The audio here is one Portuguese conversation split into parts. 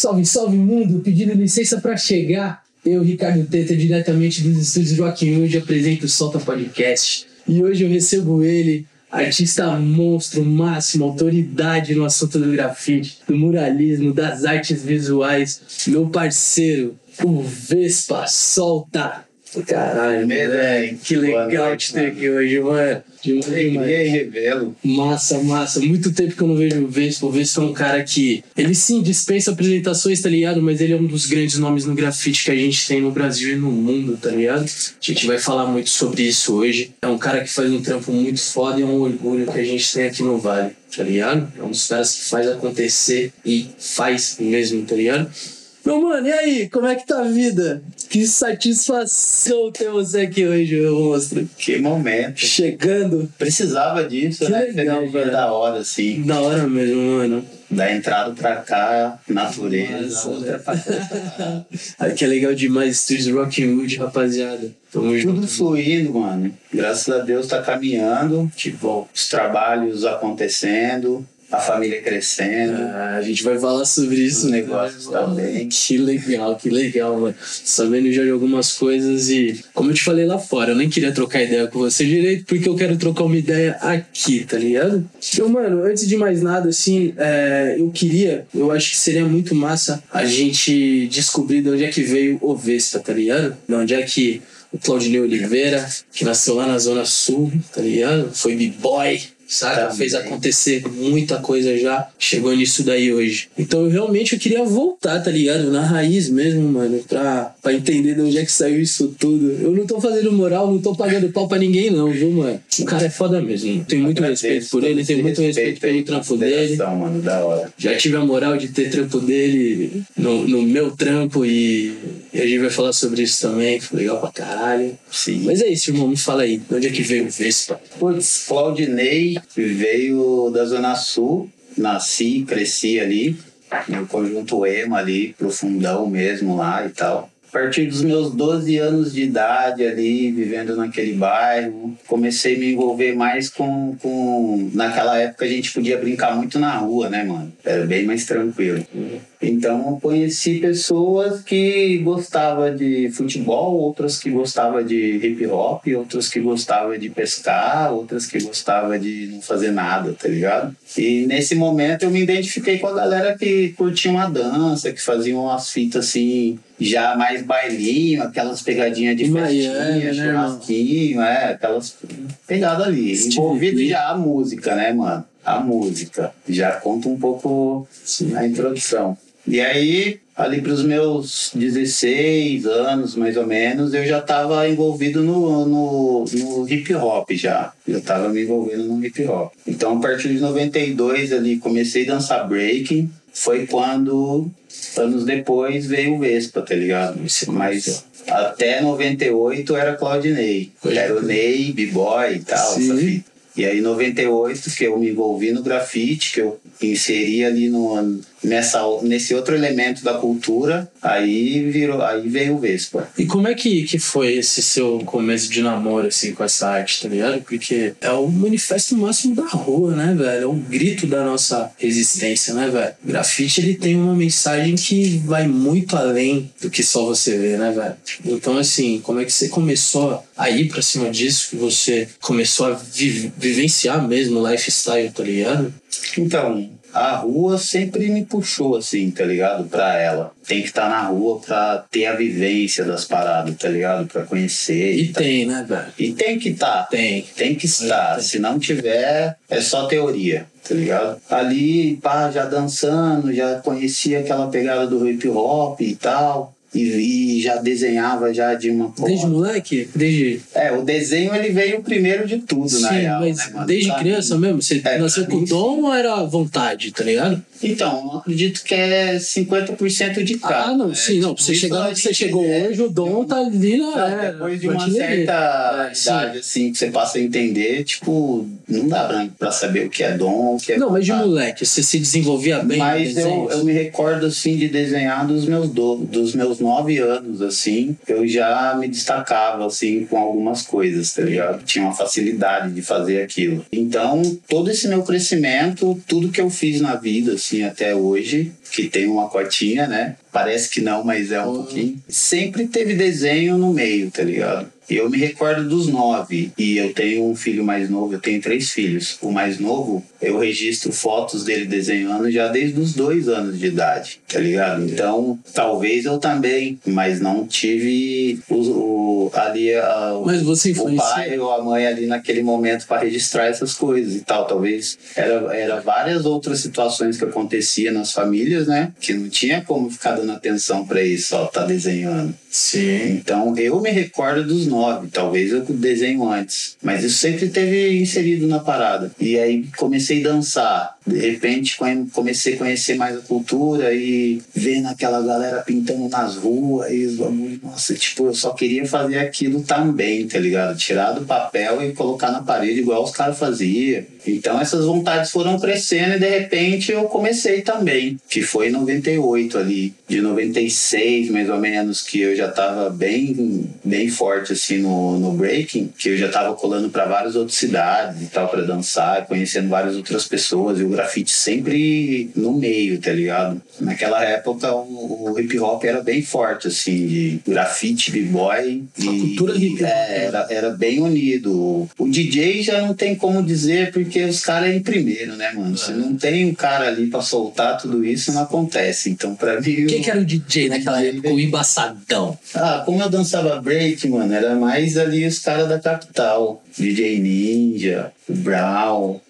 Salve, salve mundo! Pedindo licença para chegar. Eu, Ricardo Teta, diretamente dos estúdios Joaquim Hoje apresento o Solta Podcast. E hoje eu recebo ele, artista monstro, máximo, autoridade no assunto do grafite, do muralismo, das artes visuais, meu parceiro, o Vespa Solta. Caralho, Medem. Que legal te ter aqui hoje, mano. Demais, e revelo. Massa, massa. Muito tempo que eu não vejo o Vespa. O Vespa é um cara que. Ele sim dispensa apresentações, tá ligado? Mas ele é um dos grandes nomes no grafite que a gente tem no Brasil e no mundo, tá ligado? A gente vai falar muito sobre isso hoje. É um cara que faz um trampo muito foda e é um orgulho que a gente tem aqui no Vale, tá ligado? É um dos caras que faz acontecer e faz mesmo, tá ligado? Meu mano, e aí? Como é que tá a vida? Que satisfação ter você aqui hoje, meu monstro. Que momento. Chegando. Precisava disso, Que né? legal, velho. da hora, assim. Da hora mesmo, mano. Da entrada pra cá, natureza. Cá. Aqui é legal demais, Studios Rockwood, rapaziada. Tamo Tudo junto. fluindo, mano. Graças a Deus tá caminhando. Que bom. Os trabalhos acontecendo. A família crescendo. Ah, a gente vai falar sobre isso. Os né? negócios também. Que legal, que legal, mano. Sabendo já de algumas coisas e, como eu te falei lá fora, eu nem queria trocar ideia com você direito, porque eu quero trocar uma ideia aqui, tá ligado? Então, mano, antes de mais nada, assim, é, eu queria, eu acho que seria muito massa a gente descobrir de onde é que veio o Vespa, tá ligado? De onde é que o Claudinei Oliveira, que nasceu lá na Zona Sul, tá ligado? Foi b-boy, saca? Também. Fez acontecer muita coisa já, chegou nisso daí hoje. Então eu realmente eu queria voltar, tá ligado? Na raiz mesmo, mano, pra, pra entender de onde é que saiu isso tudo. Eu não tô fazendo moral, não tô pagando pau pra ninguém, não, viu, mano? O cara é foda mesmo. Tenho muito Agradeço respeito por ele, tenho muito respeito aí, pelo trampo dele. mano, da hora. Já tive a moral de ter trampo dele no, no meu trampo e, e a gente vai falar sobre isso também, foi legal pra caralho. Sim. Mas é isso, irmão, me fala aí, de onde é que veio o Vespa? Putz, Claudinei veio da Zona Sul, nasci, cresci ali, no conjunto EMA ali, profundão mesmo lá e tal. A partir dos meus 12 anos de idade ali, vivendo naquele bairro, comecei a me envolver mais com, com... Naquela época a gente podia brincar muito na rua, né, mano? Era bem mais tranquilo. Então eu conheci pessoas que gostavam de futebol, outras que gostavam de hip hop, outras que gostavam de pescar, outras que gostavam de não fazer nada, tá ligado? E nesse momento eu me identifiquei com a galera que curtia uma dança, que faziam umas fitas assim, já mais bailinho, aquelas pegadinhas de Miami, festinha, né, irmão? churrasquinho, é, aquelas pegadas ali. Steve Envolvido já a música, né, mano? A música. Já conta um pouco Sim. a introdução. E aí, ali para os meus 16 anos, mais ou menos, eu já estava envolvido no, no, no hip hop já. Já estava me envolvendo no hip hop. Então, a partir de 92 ali, comecei a dançar breaking. Foi quando, anos depois, veio o Vespa, tá ligado? Mas até 98 era Claudinei. Era o. Ney, B-Boy e tal, Sim. essa fita. E aí, em 98, que eu me envolvi no grafite, que eu inseri ali no, nessa, nesse outro elemento da cultura, aí virou, aí veio o Vespa. E como é que, que foi esse seu começo de namoro, assim, com essa arte, tá ligado? Porque é o manifesto máximo da rua, né, velho? É o grito da nossa resistência, né, velho? O grafite, ele tem uma mensagem que vai muito além do que só você vê, né, velho? Então, assim, como é que você começou a ir pra cima disso? Que você começou a vi- vivenciar mesmo o lifestyle, tá ligado? Então, a rua sempre me puxou, assim, tá ligado? Pra ela. Tem que estar na rua pra ter a vivência das paradas, tá ligado? Pra conhecer. E E, tal. tem, né, velho? e tem que estar. Tem. Tem que estar. Tem. Se não tiver, é só teoria, tá ligado? Ali, pá, já dançando, já conhecia aquela pegada do hip hop e tal. E, e já desenhava já de uma Desde forma. moleque? Desde. É, o desenho ele veio primeiro de tudo, na Sim, real, mas né, mano? desde Pra criança mesmo? Você É, nasceu com dom ou era vontade, tá ligado? Então, eu acredito que é 50% de cada. ah, não, né? sim, não. Tipo, você onde você chegou é, hoje, o dom tá ali na. É, depois de uma certa É, idade, assim, que você passa a entender, tipo, não dá pra, pra saber o que é dom, o que é Não, mas de moleque, você se desenvolvia bem Mas eu, eu me recordo, assim, de desenhar dos meus, do, dos meus nove anos, assim. Eu já me destacava, assim, com algumas coisas, tá ligado? Tinha uma facilidade de fazer aquilo. Então, todo esse meu crescimento, tudo que eu fiz na vida, assim, assim até hoje, que tem uma cotinha, né? Parece que não, mas é um Uhum. pouquinho. Sempre teve desenho no meio, tá ligado? Eu me recordo dos nove, e eu tenho um filho mais novo, eu tenho três filhos. O mais novo, eu registro fotos dele desenhando já desde os dois anos de idade, tá ligado? Então, talvez eu também, mas não tive o, o- ali a, o, Mas você o pai ou a mãe ali naquele momento para registrar essas coisas e tal. Talvez era, era várias outras situações que acontecia nas famílias, né? Que não tinha como ficar dando atenção para isso, só tá desenhando. Sim. Então eu me recordo dos nove, talvez eu desenho antes, mas isso sempre teve inserido na parada. E aí comecei a dançar. De repente come- comecei a conhecer mais a cultura e vendo aquela galera pintando nas ruas e os bagulho, nossa, tipo, eu só queria fazer aquilo também, tá ligado? Tirar do papel e colocar na parede igual os caras faziam. Então essas vontades foram crescendo e de repente eu comecei também, que foi em 98 ali, de 96 mais ou menos, que eu já tava bem, bem forte assim no, no breaking, que eu já tava colando para várias outras cidades e tal para dançar, conhecendo várias outras pessoas e o grafite sempre no meio, tá ligado? Naquela época o, o hip hop era bem forte assim, de grafite, b-boy A cultura hip hop. é, era, era bem unido. O DJ já não tem como dizer porque os caras é em primeiro, né, mano? Se É. não tem um cara ali pra soltar tudo isso, não acontece. Então, pra mim. Quem que era o DJ naquela época? O embaçadão. Ah, como eu dançava break, mano, era mais ali os caras da capital. DJ Ninja, o Brown,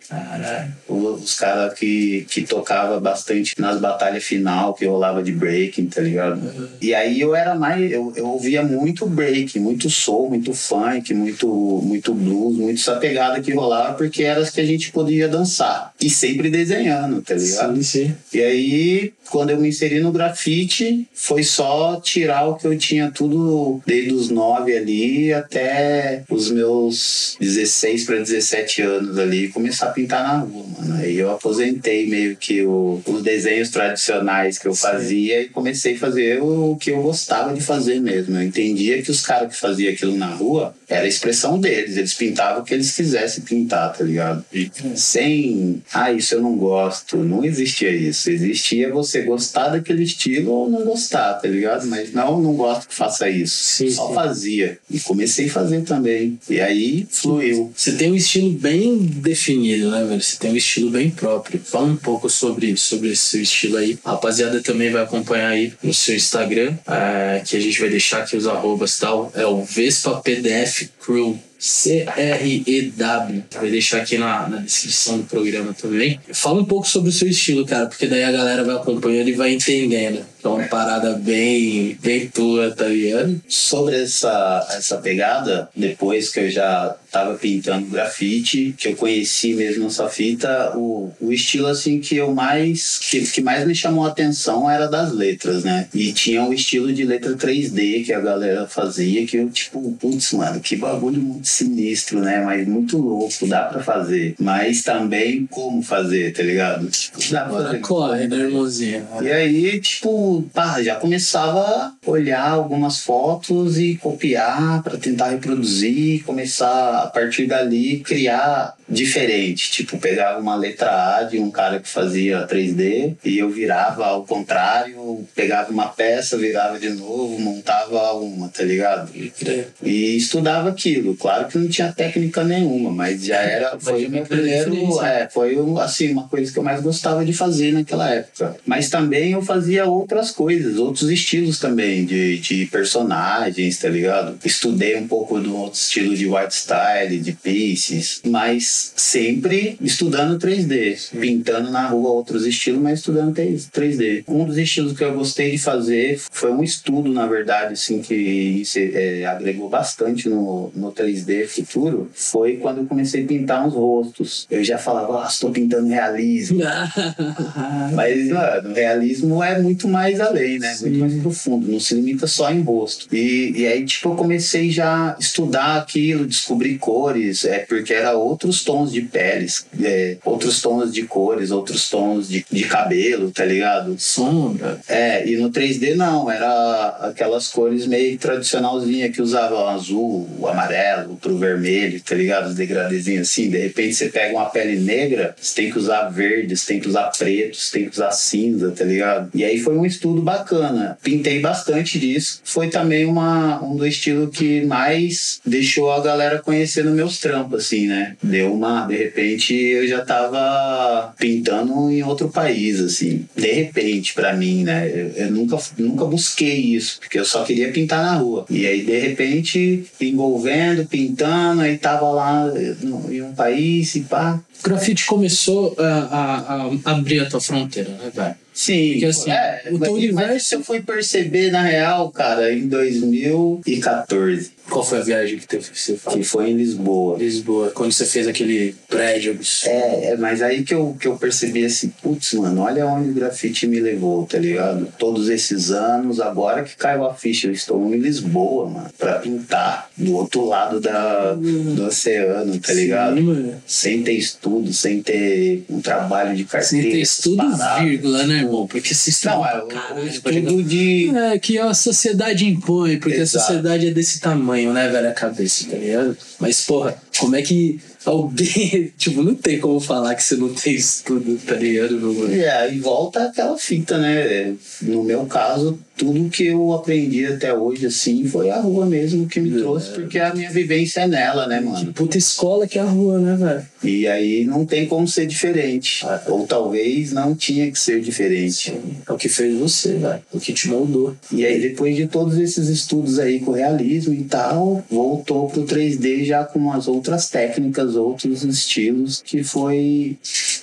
os, caras que, que tocava bastante nas batalhas final, que rolava de breaking, tá ligado? E aí eu era mais, eu, eu ouvia muito break, muito soul, muito funk, muito, muito blues, muito essa pegada que rolava, porque eram as que a gente podia dançar. E sempre desenhando, tá ligado? Sim, sim. E aí, quando eu me inseri no grafite, foi só tirar o que eu tinha tudo desde os 9 ali até os meus 16 para 17 anos ali e começar a pintar na rua, mano. Aí eu aposentei meio que o- os desenhos tradicionais que eu fazia e comecei a fazer o que eu gostava de fazer mesmo. Eu entendia que os caras que faziam aquilo na rua era a expressão deles, eles pintavam o que eles quisessem pintar, tá ligado? E sem, ah, isso eu não gosto, não existia isso. Existia você gostar daquele estilo ou não gostar, tá ligado? Mas não, não gosto que faça isso. Sim, Só sim. fazia. E comecei a fazer também. E aí fluiu. Você tem um estilo bem definido, né, velho? Você tem um estilo bem próprio. Fala um pouco sobre, sobre esse seu estilo aí. A rapaziada também vai acompanhar aí no seu Instagram, é, que a gente vai deixar aqui os arrobas e tal. É o Vespa PDF Crew. C-R-E-W. Vai deixar aqui na, na descrição do programa também. Fala um pouco sobre o seu estilo, cara, porque daí a galera vai acompanhando e vai entendendo. Que é uma parada bem, bem tua, tá ligado? Sobre essa, essa pegada, depois que eu já tava pintando grafite, que eu conheci mesmo essa fita, o, o estilo assim que eu mais que, que mais me chamou a atenção era das letras, né? E tinha um estilo de letra 3D que a galera fazia, que eu tipo, putz, mano, que bagulho muito sinistro, né? Mas muito louco, dá pra fazer. Mas também como fazer, tá ligado? Tipo, dá pra fazer. corre, né, irmãozinho? E aí, tipo, pá, já começava a olhar algumas fotos e copiar para tentar reproduzir, começar a partir dali criar diferente. Tipo, pegava uma letra A de um cara que fazia 3D e eu virava ao contrário, pegava uma peça, virava de novo, montava uma, tá ligado? E estudava aquilo. Claro que não tinha técnica nenhuma, mas já era. Mas Foi o meu primeiro. É, foi assim, uma coisa que eu mais gostava de fazer naquela época. Mas também eu fazia outras coisas, outros estilos também, de, de personagens, tá ligado? Estudei um pouco do outro estilo de white style, de pieces, mas sempre estudando 3D, pintando na rua outros estilos, mas estudando 3D. Um dos estilos que eu gostei de fazer foi um estudo, na verdade, assim, que se- é, agregou bastante no, no 3D futuro, foi quando eu comecei a pintar uns rostos. Eu já falava, ah, estou pintando realismo. Mas, mano, realismo é muito mais além, né? Muito mais profundo, não se limita só em rosto. E, e aí, tipo, eu comecei já a estudar aquilo, descobrir cores, é porque era outros tons de peles, é, outros tons de cores, outros tons de, de cabelo, tá ligado? Sombra. É, e no 3D não, era aquelas cores meio tradicionalzinha que usavam azul, o amarelo, pro vermelho, tá ligado? Os degradezinhos assim. De repente você pega uma pele negra, você tem que usar verde, você tem que usar preto, você tem que usar cinza, tá ligado? E aí foi um estudo bacana. Pintei bastante disso. Foi também uma, um do estilo que mais deixou a galera conhecendo meus trampos, assim, né? Deu uma. De repente eu já tava pintando em outro país, assim. De repente, para mim, né? Eu, eu nunca, nunca busquei isso, porque eu só queria pintar na rua. E aí, de repente, envolvendo, pintando, aí tava lá no, em um país e pá. O grafite começou a, a, a abrir a tua fronteira, né, velho? Sim, Porque, assim, é, o teu mas- mas universo- isso eu fui perceber, na real, cara, em 2014, Qual foi a viagem que teve- você que foi em Lisboa. Lisboa, quando você fez aquele prédio absurdo. É, é, mas aí que eu, que eu percebi assim, putz, mano, olha onde o grafite me levou, tá ligado? Todos esses anos, agora que caiu a ficha, eu estou em Lisboa, mano, pra pintar do outro lado da, do oceano, tá ligado? Sim. Sem ter estudo, sem ter um trabalho de Sem carteira. ter estudo, parado. vírgula, né, irmão? Porque se Não, é o, chegar- estudo de. É, que a sociedade impõe, porque a Exato. sociedade é desse tamanho, né, velho? A cabeça, tá ligado? Mas, porra, como é que alguém. tipo, não tem como falar que você não tem estudo, tá ligado, meu mano? É, aí volta aquela fita, né? No meu caso, tudo que eu aprendi até hoje, assim, foi a rua mesmo que me É. trouxe, porque a minha vivência é nela, né, mano? Puta escola que é a rua, né, velho? E aí não tem como ser diferente. Ou talvez não tinha que ser diferente. É o que fez você, velho. O que te moldou. E aí, depois de todos esses estudos aí com realismo e tal, voltou pro 3D já com umas outras técnicas, outros estilos que foi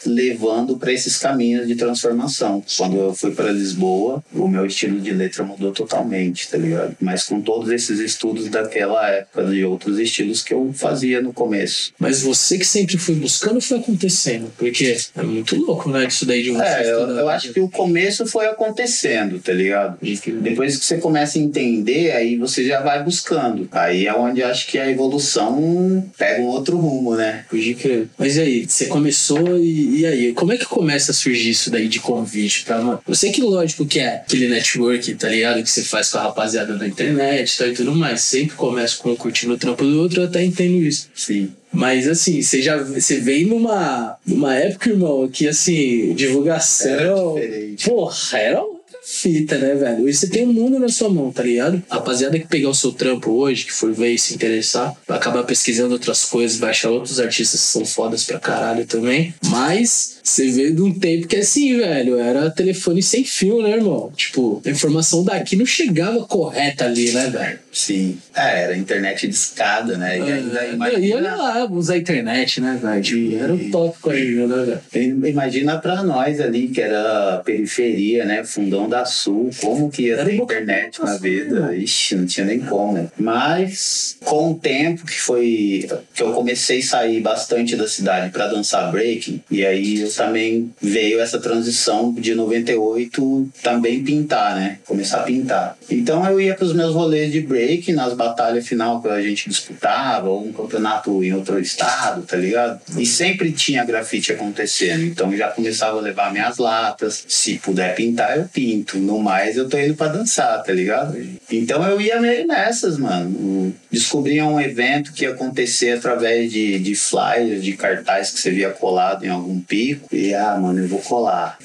levando para esses caminhos de transformação. Quando eu fui para Lisboa, o meu estilo de letra mudou totalmente, tá ligado? Mas com todos esses estudos daquela época de outros estilos que eu fazia no começo. Mas você que sempre foi buscando foi acontecendo. Porque é muito louco, né? Isso daí de você. É, eu, eu acho que o começo foi acontecendo, tá ligado? Depois que você começa a entender, aí você já vai buscando. Aí é onde eu acho que a evolução pega um outro rumo, né? Pode crer. Mas e aí, você começou e, e aí? Como é que começa a surgir isso daí de convite pra mano? Eu sei que lógico que é aquele network, tá ligado? Que você faz com a rapaziada da internet tá, e tudo mais. Sempre começa com um curtindo o trampo do outro, eu até entendo isso. Sim. Mas assim, você já você vem numa, numa época, irmão, que assim, divulgação. Era diferente. Porra, era outra fita, né, velho? Hoje você tem um mundo na sua mão, tá ligado? Rapaziada que pegar o seu trampo hoje, que for ver e se interessar, vai acabar pesquisando outras coisas, vai achar outros artistas que são fodas pra caralho também. Mas você vê de um tempo que assim, velho, era telefone sem fio, né, irmão? Tipo, a informação daqui não chegava correta ali, né, velho? Sim. É, era internet de escada, né? E ainda É, imagina, e olha lá, usar a internet, né, velho? Tipo, era o tópico aí, né, velho? imagina pra nós ali, que era periferia, né? Fundão da Sul, como que ia ter internet na vida? Ixi, não tinha nem como? Mas com o tempo que foi que eu comecei a sair bastante da cidade pra dançar breaking, e aí eu também veio essa transição de 98 também pintar, né? Começar a pintar. Então eu ia pros meus rolês de break, nas batalhas final que a gente disputava, ou um campeonato em outro estado, tá ligado? E sempre tinha grafite acontecendo. Então eu já começava a levar minhas latas. Se puder pintar, eu pinto. No mais, eu tô indo pra dançar, tá ligado? Então eu ia meio nessas, mano. Descobria um evento que ia acontecer através de, de flyers, de cartaz que você via colado em algum pico. E, ah, mano, eu vou colar.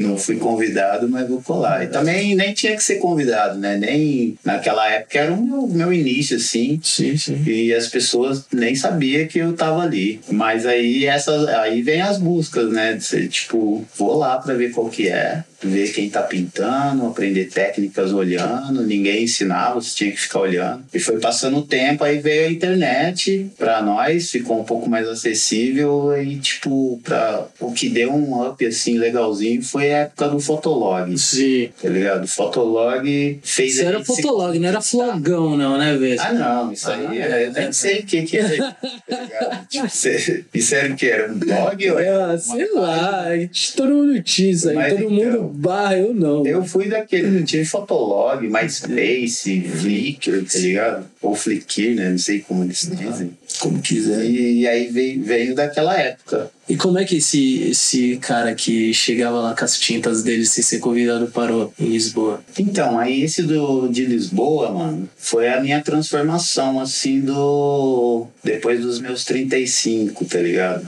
Não fui convidado, mas vou colar. E também nem tinha que ser convidado, né? Nem naquela época era o meu, meu início, assim. Sim, sim. E as pessoas nem sabiam que eu tava ali. Mas aí essas, aí vem as buscas, né? De ser, tipo, vou lá pra ver qual que é, ver quem tá pintando, aprender técnicas olhando. Ninguém ensinava, você tinha que ficar olhando. E foi passando o tempo, aí veio a internet pra nós, ficou um pouco mais acessível e tipo, pra, que deu um up assim legalzinho foi a época do Fotolog. Sim. Tá ligado? O Fotolog fez. Isso era gente se fotolog, não era flogão, não, né, velho? Ah, não, isso aí Ah, é, é, eu nem é. sei o que, que é. tá? Tipo, cê- isso era o que? Era um blog? Ou era sei lá, é todo mundo tinha isso aí, Mas todo então, mundo barra, eu não. Eu fui daquele, eu tive Fotolog, MySpace, Flickr, tá ligado? Ou Flickr, né? Não sei como eles dizem. Como quiser. E aí veio, veio daquela época. E como é que esse, esse cara que chegava lá com as tintas dele sem ser convidado parou em Lisboa? Então, aí esse do, de Lisboa, mano, foi a minha transformação, assim, do. Depois dos meus 35, tá ligado?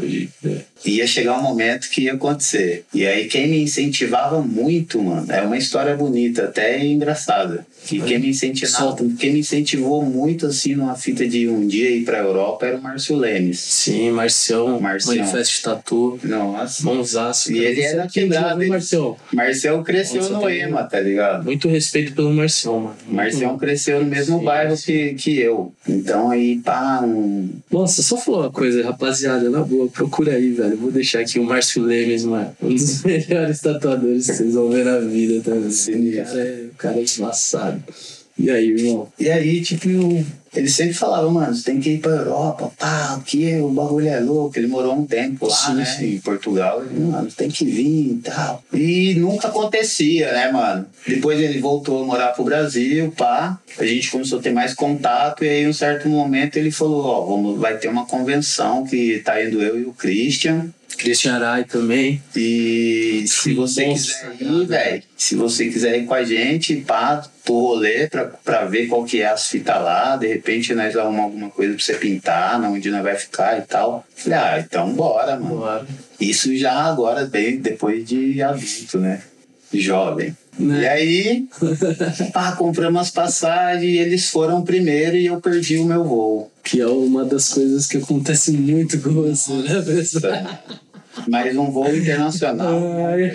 Ia chegar um momento que ia acontecer. E aí, quem me incentivava muito, mano, é uma história bonita, até engraçada. Que quem me incentivava, quem me incentivou muito, assim, numa fita de um dia ir pra Europa era o Márcio Lemes. Sim, Marcião, Marcião. Manifesto Tatu, Nossa. mãozaço. E ele era é quebrado, hein? Marcião? Marcel cresceu Nossa, no tem- EMA, tá ligado? Muito respeito pelo Marcião, mano. Marcião cresceu no mesmo Sim, bairro sim. que, que eu. Então aí, pá, um, Nossa, só falar uma coisa, rapaziada, na boa, procura aí, velho. Vou deixar aqui o Márcio Lemes, mano. Um dos melhores tatuadores que vocês vão ver na vida também. O Sinistro. cara é, o cara é embaçado. E aí, irmão? E aí, tipo, ele sempre falava, mano, você tem que ir pra Europa, pá, que o bagulho é louco. Ele morou um tempo lá, Sim, né, sim. em Portugal. Ele, mano, tem que vir e tal. E nunca acontecia, né, mano? Depois ele voltou a morar pro Brasil, pá. A gente começou a ter mais contato e aí, em um certo momento, ele falou, ó, vamos, vai ter uma convenção que tá indo eu e o Christian. Christian Arai também. E se você quiser ir, velho, se você quiser ir com a gente, pá, pro rolê pra, pra ver qual que é as fitas lá, de repente nós arrumamos alguma coisa pra você pintar, onde nós vai ficar e tal. Falei, ah, então bora, mano. Bora. Isso já agora, bem depois de adulto, né? Jovem. Né? E aí, pá, compramos as passagens e eles foram primeiro e eu perdi o meu voo. Que é uma das coisas que acontece muito com você, né, pessoal? Mais um voo internacional. Ai,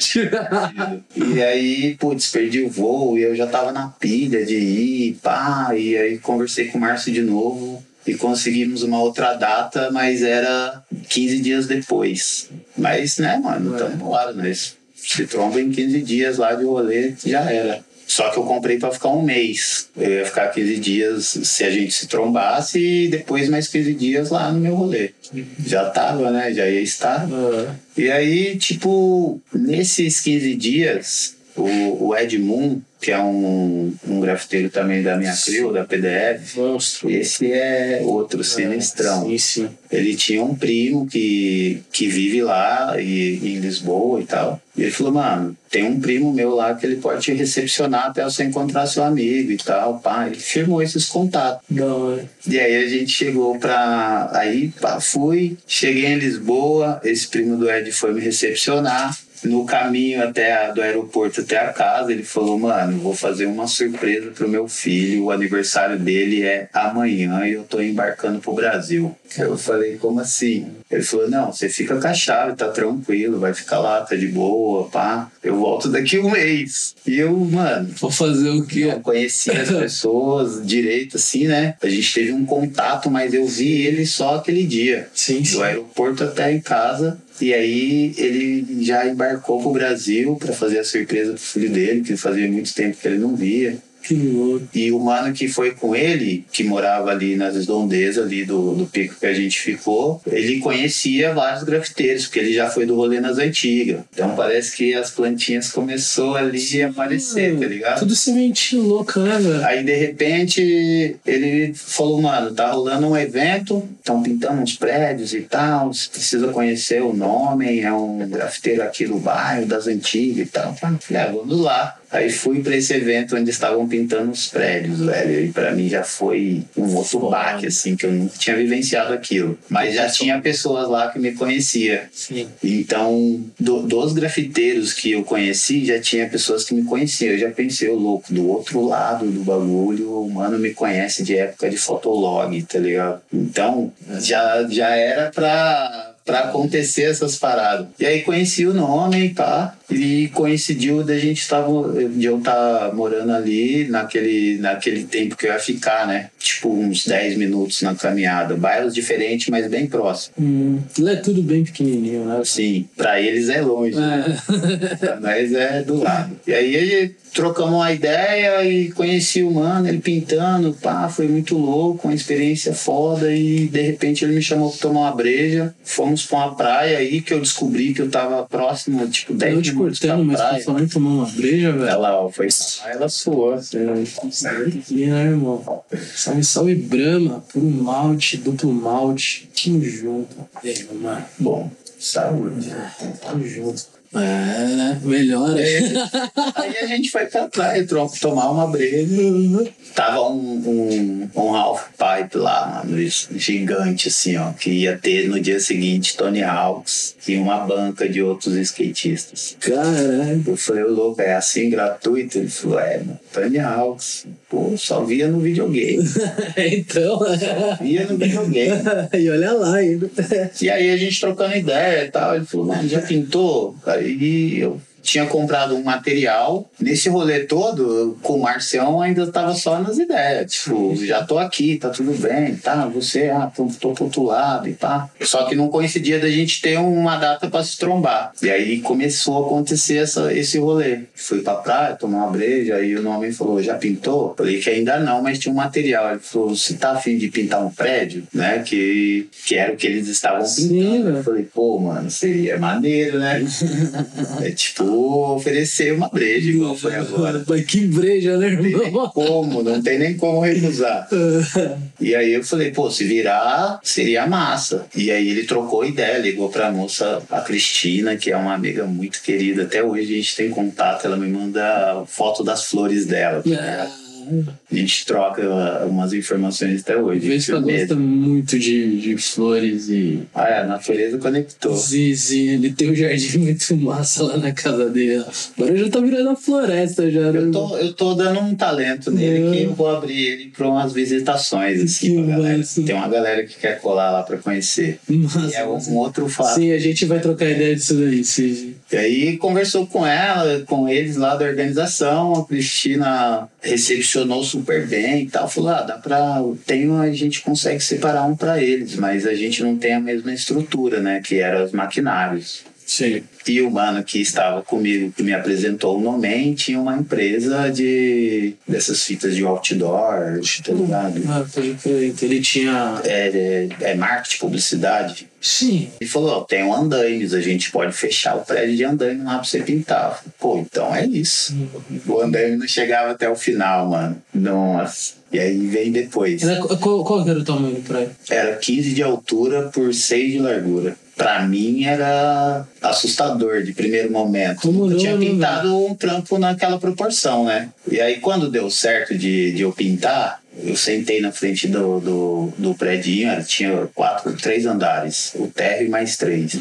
E aí, putz, perdi o voo e eu já tava na pilha de ir, pá. E aí conversei com o Márcio de novo e conseguimos uma outra data, mas era 15 dias depois. Mas, né, mano, Ué. tamo bora, nós se tromba em 15 dias lá de rolê, já era. Só que eu comprei pra ficar um mês. Eu ia ficar 15 dias se a gente se trombasse e depois mais 15 dias lá no meu rolê. Já tava, né? Já ia estar. Ah, E aí, tipo, nesses 15 dias, o, o Ed Moon, que é um, um grafiteiro também da minha crew, da PDF, monstro. esse é outro sinistrão. Sim, sim. Ele tinha um primo que, que vive lá e, em Lisboa e tal. E ele falou, mano, tem um primo meu lá que ele pode te recepcionar até você encontrar seu amigo e tal. Pá, ele firmou esses contatos. Da hora. E aí a gente chegou pra. Aí pá, fui, cheguei em Lisboa, esse primo do Ed foi me recepcionar. No caminho até a- do aeroporto até a casa, ele falou: Mano, vou fazer uma surpresa pro meu filho. O aniversário dele é amanhã e eu tô embarcando pro Brasil. Eu falei: Como assim? Ele falou: Não, você fica com a chave, tá tranquilo, vai ficar lá, tá de boa, pá. Eu volto daqui um mês. E eu, mano, Vou fazer o quê? eu conhecia as pessoas direito, assim, né? A gente teve um contato, mas eu vi ele só aquele dia. Sim, sim. Do aeroporto até em casa. E aí ele já embarcou pro Brasil para fazer a surpresa pro filho dele, que fazia muito tempo que ele não via. Que louco. E o mano que foi com ele, que morava ali nas redondezas ali do, do pico que a gente ficou, ele conhecia vários grafiteiros, porque ele já foi do rolê nas antigas. Então parece que as plantinhas começou ali a aparecer, tá ligado? Tudo sementinho louca, né, velho? Aí de repente ele falou, mano, tá rolando um evento, estão pintando uns prédios e tal, você precisa conhecer o nome, é um grafiteiro aqui do bairro, das antigas e tal. Falei, ah, vamos lá. Aí fui pra esse evento onde estavam pintando os prédios, velho. E pra mim já foi um outro baque, assim, que eu nunca tinha vivenciado aquilo. Mas já tinha pessoas lá que me conhecia. Sim. Então, do- dos grafiteiros que eu conheci, já tinha pessoas que me conheciam. Eu já pensei, ô louco, do outro lado do bagulho, o mano me conhece de época de fotolog, tá ligado? Então, já, já era pra, pra acontecer essas paradas. E aí conheci o nome pá. E coincidiu da gente tava, de eu estar morando ali naquele, naquele tempo que eu ia ficar, né? Tipo, uns 10 minutos na caminhada. Bairros diferentes, mas bem próximos. Hum, lá é tudo bem pequenininho, né? Sim, pra eles é longe. É. Pra nós é do lado. E aí trocamos uma ideia e conheci o mano, ele pintando, pá, foi muito louco, uma experiência foda e de repente ele me chamou pra tomar uma breja. Fomos pra uma praia aí que eu descobri que eu tava próximo, tipo, 10 Eu em tomar uma breja, velho. Ela foi lá, ela suou. Aqui, né, irmão? Salve, salve Brahma, puro malte, duplo malte. Tamo junto. E aí, mano? Bom, saúde. Tamo junto. É? Melhor. É. Aí a gente foi pra tro- tomar uma breja. Tava um, um, um half pipe lá, gigante assim, ó, que ia ter no dia seguinte Tony Hawks e uma banca de outros skatistas. Caralho. Eu falei, ô louco, é assim gratuito? Ele falou, é, mano, Tony Hawks. Pô, só via no videogame. então. Via no videogame. e olha lá ainda. E aí a gente trocando ideia e tal, ele falou, mano, já pintou? Aí eu tinha comprado um material. Nesse rolê todo, com o Marcião ainda tava só nas ideias. Tipo, já tô aqui, tá tudo bem, tá? Você, ah, tô, tô pro outro lado e pá. Só que não coincidia da gente ter uma data pra se trombar. E aí começou a acontecer essa, esse rolê. Fui pra praia, tomar uma breja, aí o nome falou, já pintou? Falei que ainda não, mas tinha um material. Ele falou, você tá afim de pintar um prédio? Né? Que, que era o que eles estavam Sim, pintando. velho. Eu falei, pô, mano, seria maneiro, né? é tipo oferecer uma breja igual foi agora. Mas que breja, né, Não tem nem irmão? como, não tem nem como recusar. E aí eu falei, pô, se virar, seria massa. E aí ele trocou ideia, ligou pra moça, a Cristina, que é uma amiga muito querida. Até hoje a gente tem contato, ela me manda foto das flores dela. ligado? A gente troca umas informações até hoje. Firmeza. gosta muito de, de flores e. Ah, é, a natureza conectou. Sim, sim, ele tem um jardim muito massa lá na casa dele. Agora já tá virando uma floresta já, né? Eu tô, eu tô dando um talento nele É. que eu vou abrir ele para umas visitações, assim, pra galera. Tem uma galera que quer colar lá para conhecer. Massa, E é um, um outro fato. Sim, a gente vai trocar ideia disso daí, sim. E aí conversou com ela, com eles lá da organização, a Cristina recepcionou super bem e tal. Falou, ah, dá pra. Tem, a gente consegue separar um para eles, mas a gente não tem a mesma estrutura, né? Que eram os maquinários. Sim. E o mano que estava comigo, que me apresentou o Nomen, tinha uma empresa de dessas fitas de outdoor, tá ligado? Ah, pode crer. Então ele tinha. É, é, é marketing, publicidade. Sim. Ele falou, ó, tem um andaimes, a gente pode fechar o prédio de andaime lá pra você pintar. Falei, Pô, então é isso. O andaime não chegava até o final, mano. Nossa. E aí vem depois. Era, qual, qual era o tamanho do prédio? Era 15 de altura por 6 de largura. Pra mim era assustador de primeiro momento. Como eu não, tinha né, pintado um trampo naquela proporção, né? E aí quando deu certo de, de eu pintar, eu sentei na frente do, do, do era- tinha quatro, três andares, o térreo e mais três.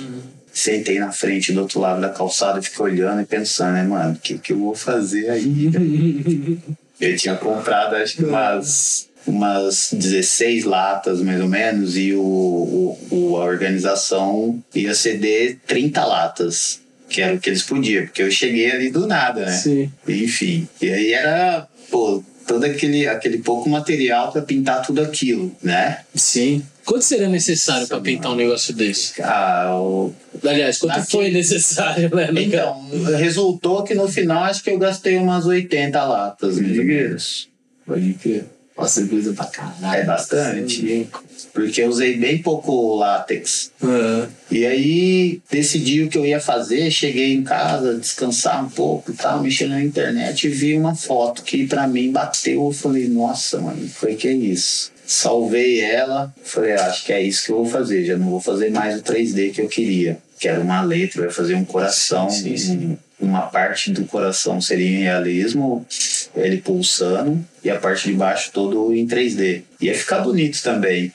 Sentei na frente do outro lado da calçada e fiquei olhando e pensando, né, mano, o que, que eu vou fazer aí? Eu tinha comprado acho que umas, umas 16 latas, mais ou menos, e o, o, a organização ia ceder 30 latas, que era o que eles podiam, porque eu cheguei ali do nada, né? Sim. Enfim. E aí era, pô, todo aquele, aquele pouco material para pintar tudo aquilo, né? Sim. Quanto seria necessário pra pintar um negócio desse? Ah, o, Aliás, quanto Aqui- foi necessário, né? Então, resultou que no final acho que eu gastei umas 80 latas, mais ou menos. Pode crer. Nossa, coisa pra caralho. É bastante. Porque eu usei bem pouco látex. Ah, E aí decidi o que eu ia fazer, cheguei em casa, descansar um pouco e tal, mexendo na internet e vi uma foto que pra mim bateu. Eu falei, nossa, mano, foi que é isso. Salvei ela, falei, "Ah, acho que é isso que eu vou fazer, já não vou fazer mais o 3D que eu queria. Que era uma letra, eu ia fazer um coração, Sim, sim, sim. um- uma parte do coração seria em realismo, ele pulsando, e a parte de baixo todo em 3D. Ia ficar bonito também.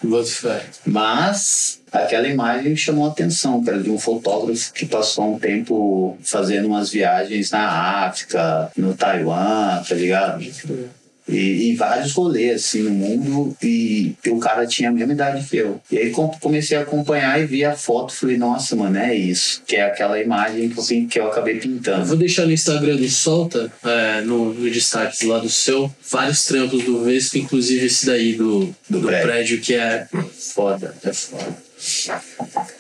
Mas aquela imagem chamou a atenção, que era de um fotógrafo que passou um tempo fazendo umas viagens na África, no Taiwan, tá ligado? E, e vários rolês, assim, no mundo. E, e o cara tinha a mesma idade que eu. E aí com- comecei a acompanhar e vi a foto. Falei, nossa, mano, é isso. Que é aquela imagem que eu, que eu acabei Eu pintando. vou deixar no Instagram do Solta, é, no, no destaque lá do seu, vários trampos do Vespa, inclusive esse daí do, Do do, prédio. prédio. que é foda, é foda.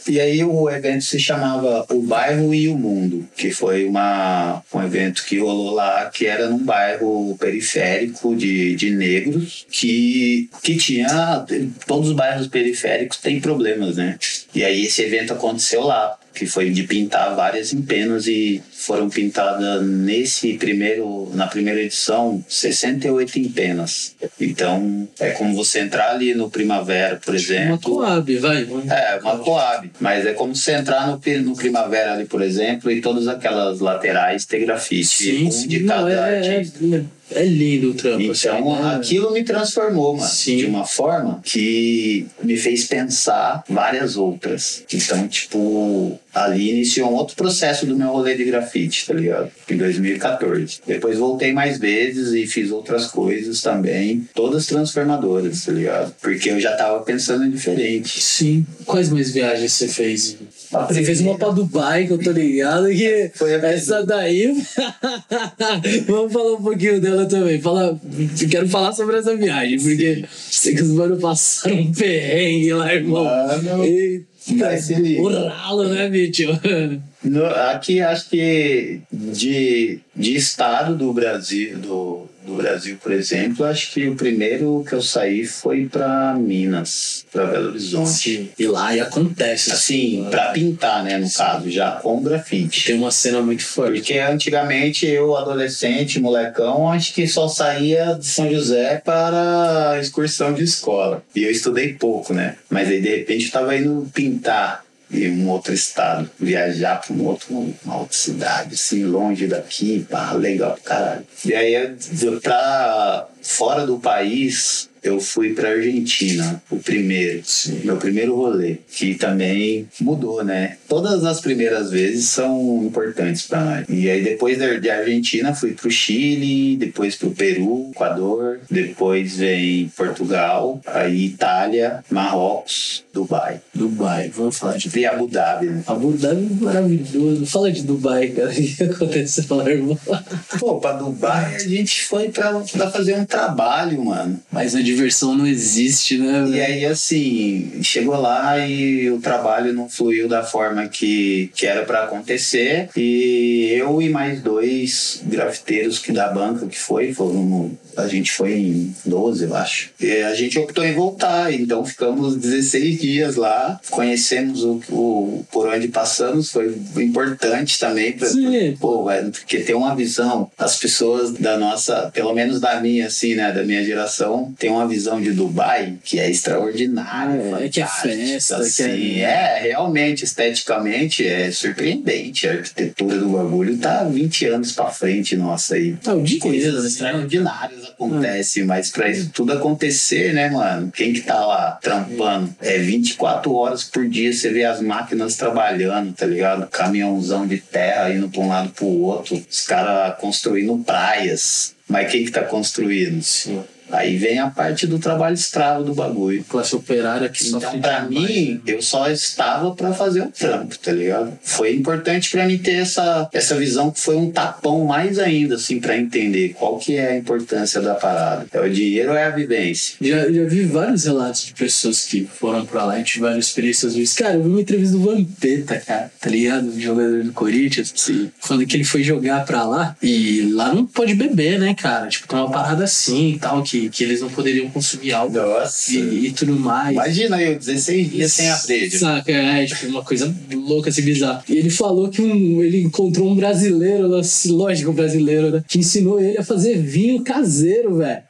E aí o evento se chamava O Bairro e o Mundo, que foi uma, um evento que rolou lá, que era num bairro periférico de, de negros, que, que tinha. Todos os bairros periféricos têm problemas, né? E aí esse evento aconteceu lá, que foi de pintar várias empenas e foram pintadas nesse primeiro, na primeira edição, 68 empenas. Então é como você entrar ali no Primavera, por exemplo. Uma Coab, vai. É, uma Coab. Mas é como você entrar no, no Primavera ali, por exemplo, e todas aquelas laterais ter grafite. Sim, um sim. de Não, cada é, artista. é, é lindo o trampo. assim, Então, né? aquilo me transformou, mano, Sim. de uma forma que me fez pensar várias outras. Então, tipo, ali iniciou um outro processo do meu rolê de grafite, tá ligado? Em 2014. Depois voltei mais vezes e fiz outras coisas também, todas transformadoras, tá ligado? Porque eu já tava pensando em diferente. Sim. Quais mais viagens você fez? A Você fez uma pra Dubai, que eu tô ligado, que Foi a essa daí. Vamos falar um pouquinho dela também. Fala... Quero falar sobre essa viagem, porque sei que os mano passaram um perrengue lá, irmão. Mano, Eita, vai se liga. o ralo, né? No- aqui acho que de, de estado do Brasil, do, do Brasil, por exemplo, acho que o primeiro que eu saí foi para Minas, para Belo Horizonte. Sim. E lá e acontece. Assim, para pintar, né, no caso, já com grafite. Tem uma cena muito forte. Porque antigamente eu, adolescente, molecão, acho que só saía de São José para excursão de escola. E eu estudei pouco, né? Mas aí de repente eu tava indo pintar em um outro estado, viajar para um outro, uma outra cidade, assim, longe daqui, pá, legal pra caralho. E aí pra fora do país. Eu fui pra Argentina, o primeiro, Sim. meu primeiro rolê, que também mudou, né? Todas as primeiras vezes são importantes pra nós. E aí depois da de Argentina fui pro Chile, depois pro Peru, Equador, depois vem Portugal, aí Itália, Marrocos, Dubai. Dubai, vamos falar de E Abu Dhabi, né? Abu Dhabi é maravilhoso. Fala de Dubai, cara. O que aconteceu? Irmão. Pô, pra Dubai a gente foi pra, pra fazer um trabalho, mano. Mas a diversão não existe, né? E velho? aí, assim, chegou lá e o trabalho não fluiu da forma que, que era pra acontecer. E eu e mais dois grafiteiros que da banca que foi, foram, a gente foi em 12, eu acho. E a gente optou em voltar, então ficamos 16 dias lá, conhecemos o, o por onde passamos, foi importante também pra, Sim. Pô, velho, porque tem uma visão, as pessoas da nossa, pelo menos da minha, assim, né, da minha geração, tem uma visão de Dubai que é extraordinária. É, que é festa, que assim, é- é... realmente, esteticamente, é surpreendente. A arquitetura do bagulho tá 20 anos pra frente, nossa, aí. Ah, o dinheiro, Coisas né? extraordinárias acontecem, mas pra isso tudo acontecer, né, mano? Quem que tá lá trampando? É 24 horas por dia, você vê as máquinas trabalhando, tá ligado? Caminhãozão de terra indo pra um lado pro outro, os caras construindo praias. Mas quem que tá construindo? Sim. Aí vem a parte do trabalho escravo do bagulho. Classe operária que sofre Então, pra mim, né? eu só estava pra fazer o trampo, tá ligado? Foi importante pra mim ter essa, essa visão que foi um tapão mais ainda, assim, pra entender qual que é a importância da parada. É o dinheiro ou é a vivência? Já, já vi vários relatos de pessoas que foram pra lá e tiveram experiências ruins. Cara, eu vi uma entrevista do Vampeta, cara, tá ligado? O jogador do Corinthians. Sim. Falando que ele foi jogar pra lá e lá não pode beber, né, cara? Tipo, tem uma parada assim e tal, que, que eles não poderiam consumir álcool Nossa. e, e tudo mais. Imagina eu, 16 dias sem a. Saca, é, tipo, uma coisa louca, assim, bizarra. E ele falou que um, ele encontrou um brasileiro, assim, lógico, um brasileiro, né? Que ensinou ele a fazer vinho caseiro, velho.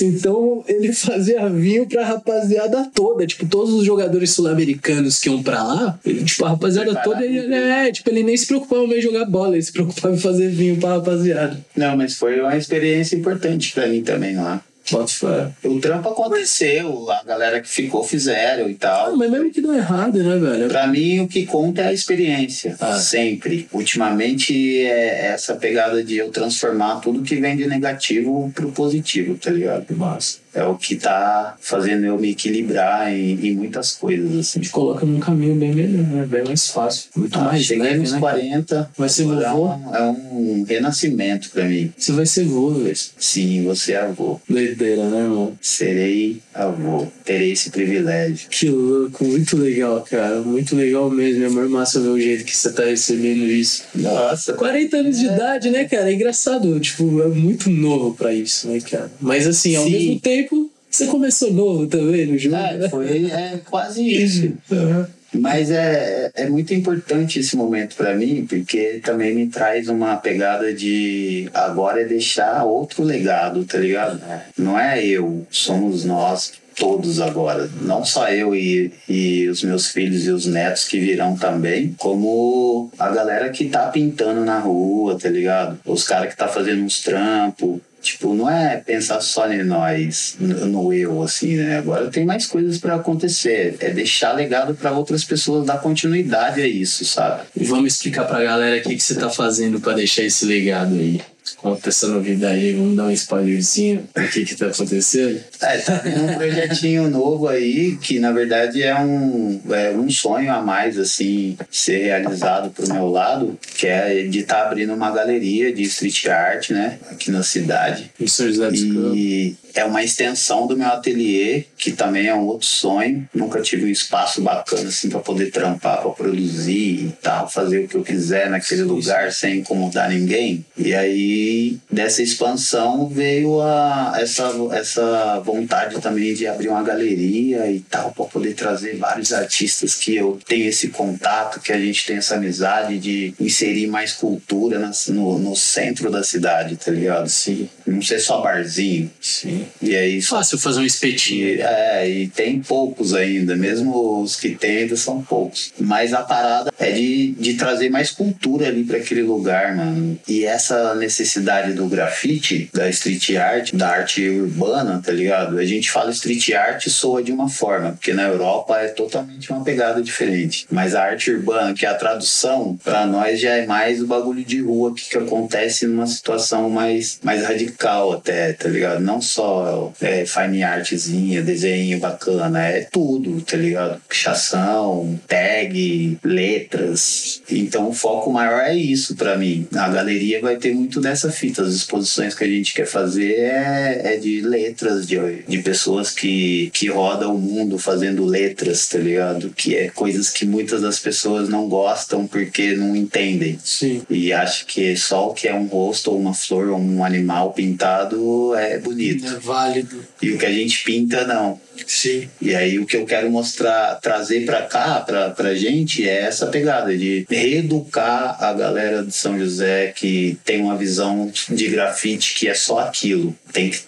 Então ele fazia vinho pra rapaziada toda. Tipo, todos os jogadores sul-americanos que iam pra lá, ele, tipo, a rapaziada toda, ele, é, tipo, ele nem se preocupava em jogar bola, ele se preocupava em fazer vinho pra rapaziada. Não, mas foi uma experiência importante pra mim também lá. Bota fé. O trampo aconteceu, a galera que ficou fizeram e Ah, tal. mas mesmo que deu errado, né, velho? Pra mim, o que conta é a experiência. Ah. Sempre. Ultimamente, é essa pegada de eu transformar tudo que vem de negativo pro positivo, tá ligado? Massa. É o que tá fazendo eu me equilibrar em, em muitas coisas, assim. Te coloca num caminho bem melhor, né? Bem mais fácil. Muito Ah, mais cheguei leve, nos né? cara? 40. Vai ser vovô? É um, é um renascimento pra mim. Você vai ser vô, velho. Sim, você é avô. Doideira, né, irmão? Serei avô. Terei esse privilégio. Que louco, muito legal, cara. Muito legal mesmo. É muito massa ver o jeito que você tá recebendo isso. Nossa, 40 anos de idade, né, cara? É engraçado. Tipo, é muito novo pra isso, né, cara? Mas assim, ao Sim. mesmo tempo, você começou novo também no jogo. É, né? foi é quase isso. Uhum. Mas é, é muito importante esse momento pra mim, porque também me traz uma pegada de agora é deixar outro legado, tá ligado? Não é eu, somos nós todos agora. Não só eu e, e os meus filhos e os netos que virão também, como a galera que tá pintando na rua, tá ligado? Os caras que tá fazendo uns trampos. Tipo, não é pensar só em nós, no eu, assim, né? Agora tem mais coisas pra acontecer. É deixar legado pra outras pessoas, dar continuidade a isso, sabe? Vamos explicar pra galera o que, que você tá fazendo pra deixar esse legado aí. Conta essa novidade aí, vamos dar um spoilerzinho do que que tá acontecendo. É, tá tendo um projetinho novo aí, que na verdade é um, é um sonho a mais, assim, ser realizado pro meu lado, que é de estar abrindo uma galeria de street art, né? Aqui na cidade. Em São José dos. E é uma extensão do meu ateliê, que também é um outro sonho. Nunca tive um espaço bacana assim para poder trampar, para produzir e tal, fazer o que eu quiser naquele lugar sem incomodar ninguém. E aí dessa expansão veio a essa essa vontade também de abrir uma galeria e tal para poder trazer vários artistas que eu tenho esse contato, que a gente tem essa amizade de inserir mais cultura nas- no, no centro da cidade, tá ligado? Sim, Não ser só barzinho. sim. E aí só Fácil fazer um espetinho. e, é, e tem poucos ainda, mesmo os que tem ainda são poucos. Mas a parada é de, de trazer mais cultura ali para aquele lugar, mano. E essa necessidade do grafite, da street art, da arte urbana, tá ligado? A gente fala street art soa de uma forma, porque na Europa é totalmente uma pegada diferente. Mas a arte urbana, que é a tradução, para nós já é mais o bagulho de rua que, que acontece numa situação mais, mais radical até, tá ligado? Não só é, fine artzinha, desenho bacana, é tudo, tá ligado? Pichação, tag, letras. Então o foco maior é isso para mim. A galeria vai ter muito dessa fita. As exposições que a gente quer fazer é, é de letras, de, de pessoas que, que rodam o mundo fazendo letras, tá ligado? Que é coisas que muitas das pessoas não gostam porque não entendem. Sim. E acho que só o que é um rosto ou uma flor ou um animal pintado é bonito. É válido. E o que a gente pinta, não. Sim. E aí o que eu quero mostrar, trazer pra cá, pra, pra gente, é essa pegada de reeducar a galera de São José que tem uma visão de grafite que é só aquilo. Tem que,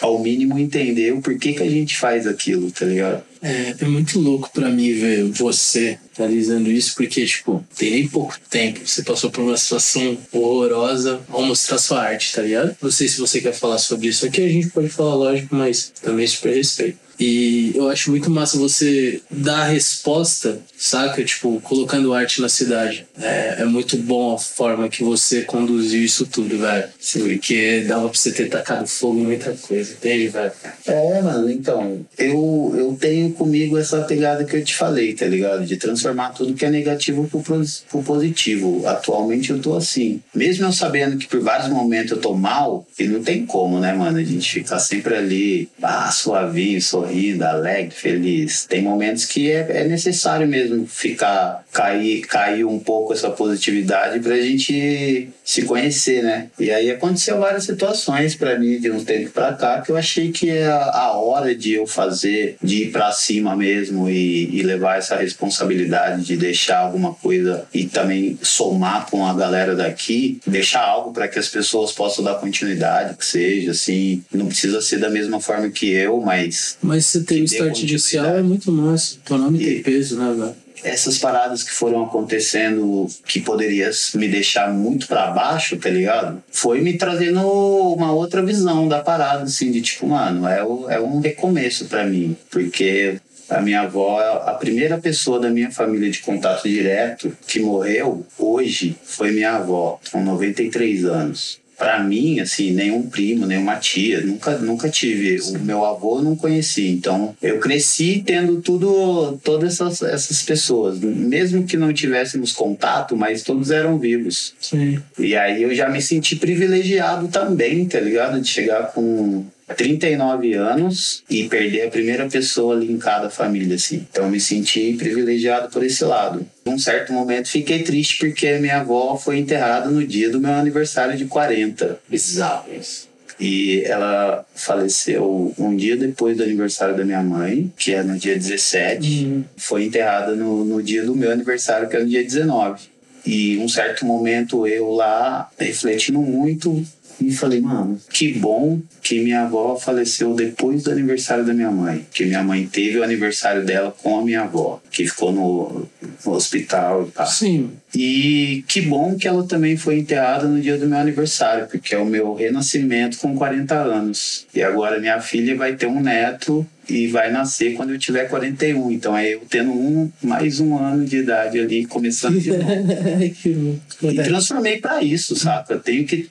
ao mínimo, entender o porquê que a gente faz aquilo, tá ligado? É, é muito louco pra mim ver você realizando isso, porque, tipo, tem nem pouco tempo. Você passou por uma situação horrorosa ao mostrar sua arte, tá ligado? Não sei se você quer falar sobre isso aqui, a gente pode falar, lógico, mas também super respeito. E eu acho muito massa você dar a resposta, saca? Tipo, colocando arte na cidade. É, é muito bom a forma que você conduziu isso tudo, velho. Porque dava pra você ter tacado fogo em muita coisa, entende, velho? É, mano, então, eu, eu tenho comigo essa pegada que eu te falei, tá ligado? De transformar tudo que é negativo pro, pro positivo. Atualmente eu tô assim. Mesmo eu sabendo que por vários momentos eu tô mal, e não tem como, né, mano? A gente ficar sempre ali, ah, suavinho, sorrindo, alegre, feliz. Tem momentos que é, é necessário mesmo ficar, cair, cair um pouco essa positividade pra gente se conhecer, né? E aí aconteceu várias situações pra mim de um tempo pra cá que eu achei que é a, a hora de eu fazer, de ir pra cima mesmo e, e levar essa responsabilidade de deixar alguma coisa e também somar com a galera daqui, deixar algo pra que as pessoas possam dar continuidade, que seja assim, não precisa ser da mesma forma que eu, mas Mas você ter o start inicial é muito massa. Teu nome tem E- peso, né, velho? essas paradas que foram acontecendo que poderia me deixar muito para baixo, tá ligado? Foi me trazendo uma outra visão da parada, assim, de tipo, mano, é, o, é um recomeço para mim, porque a minha avó, a primeira pessoa da minha família de contato direto que morreu hoje foi minha avó, com 93 anos. Para mim, assim, nenhum primo, nenhuma tia, nunca, nunca tive. O meu avô não conheci. Então, eu cresci tendo tudo, todas essas, essas pessoas. Mesmo que não tivéssemos contato, mas todos eram vivos. Sim. E aí eu já me senti privilegiado também, tá ligado? De chegar com 39 anos e perder a primeira pessoa ali em cada família, assim. Então eu me senti privilegiado por esse lado. Num certo momento fiquei triste porque minha avó foi enterrada no dia do meu aniversário de 40. Bizarro isso. E ela faleceu um dia depois do aniversário da minha mãe, que é no dia 17. Uhum. Foi enterrada no, no dia do meu aniversário, que é no dia 19. E um certo momento eu lá, refletindo muito, e falei, mano, que bom que minha avó faleceu depois do aniversário da minha mãe. Que minha mãe teve o aniversário dela com a minha avó, que ficou no, no hospital e tal. Sim. E que bom que ela também foi enterrada no dia do meu aniversário, porque é o meu renascimento com 40 anos. E agora minha filha vai ter um neto e vai nascer quando eu tiver 41. Então é eu tendo um, mais um ano de idade ali, começando de novo. E transformei pra isso, saca? Eu tenho que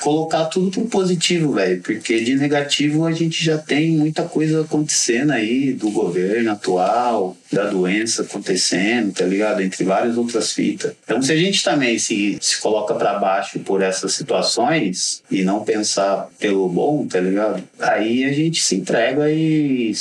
colocar tudo pro positivo, velho, porque de negativo a gente já tem muita coisa acontecendo aí do governo atual, da doença acontecendo, tá ligado? Entre várias outras fitas. Então, se a gente também se, se coloca para baixo por essas situações e não pensar pelo bom, tá ligado? Aí a gente se entrega e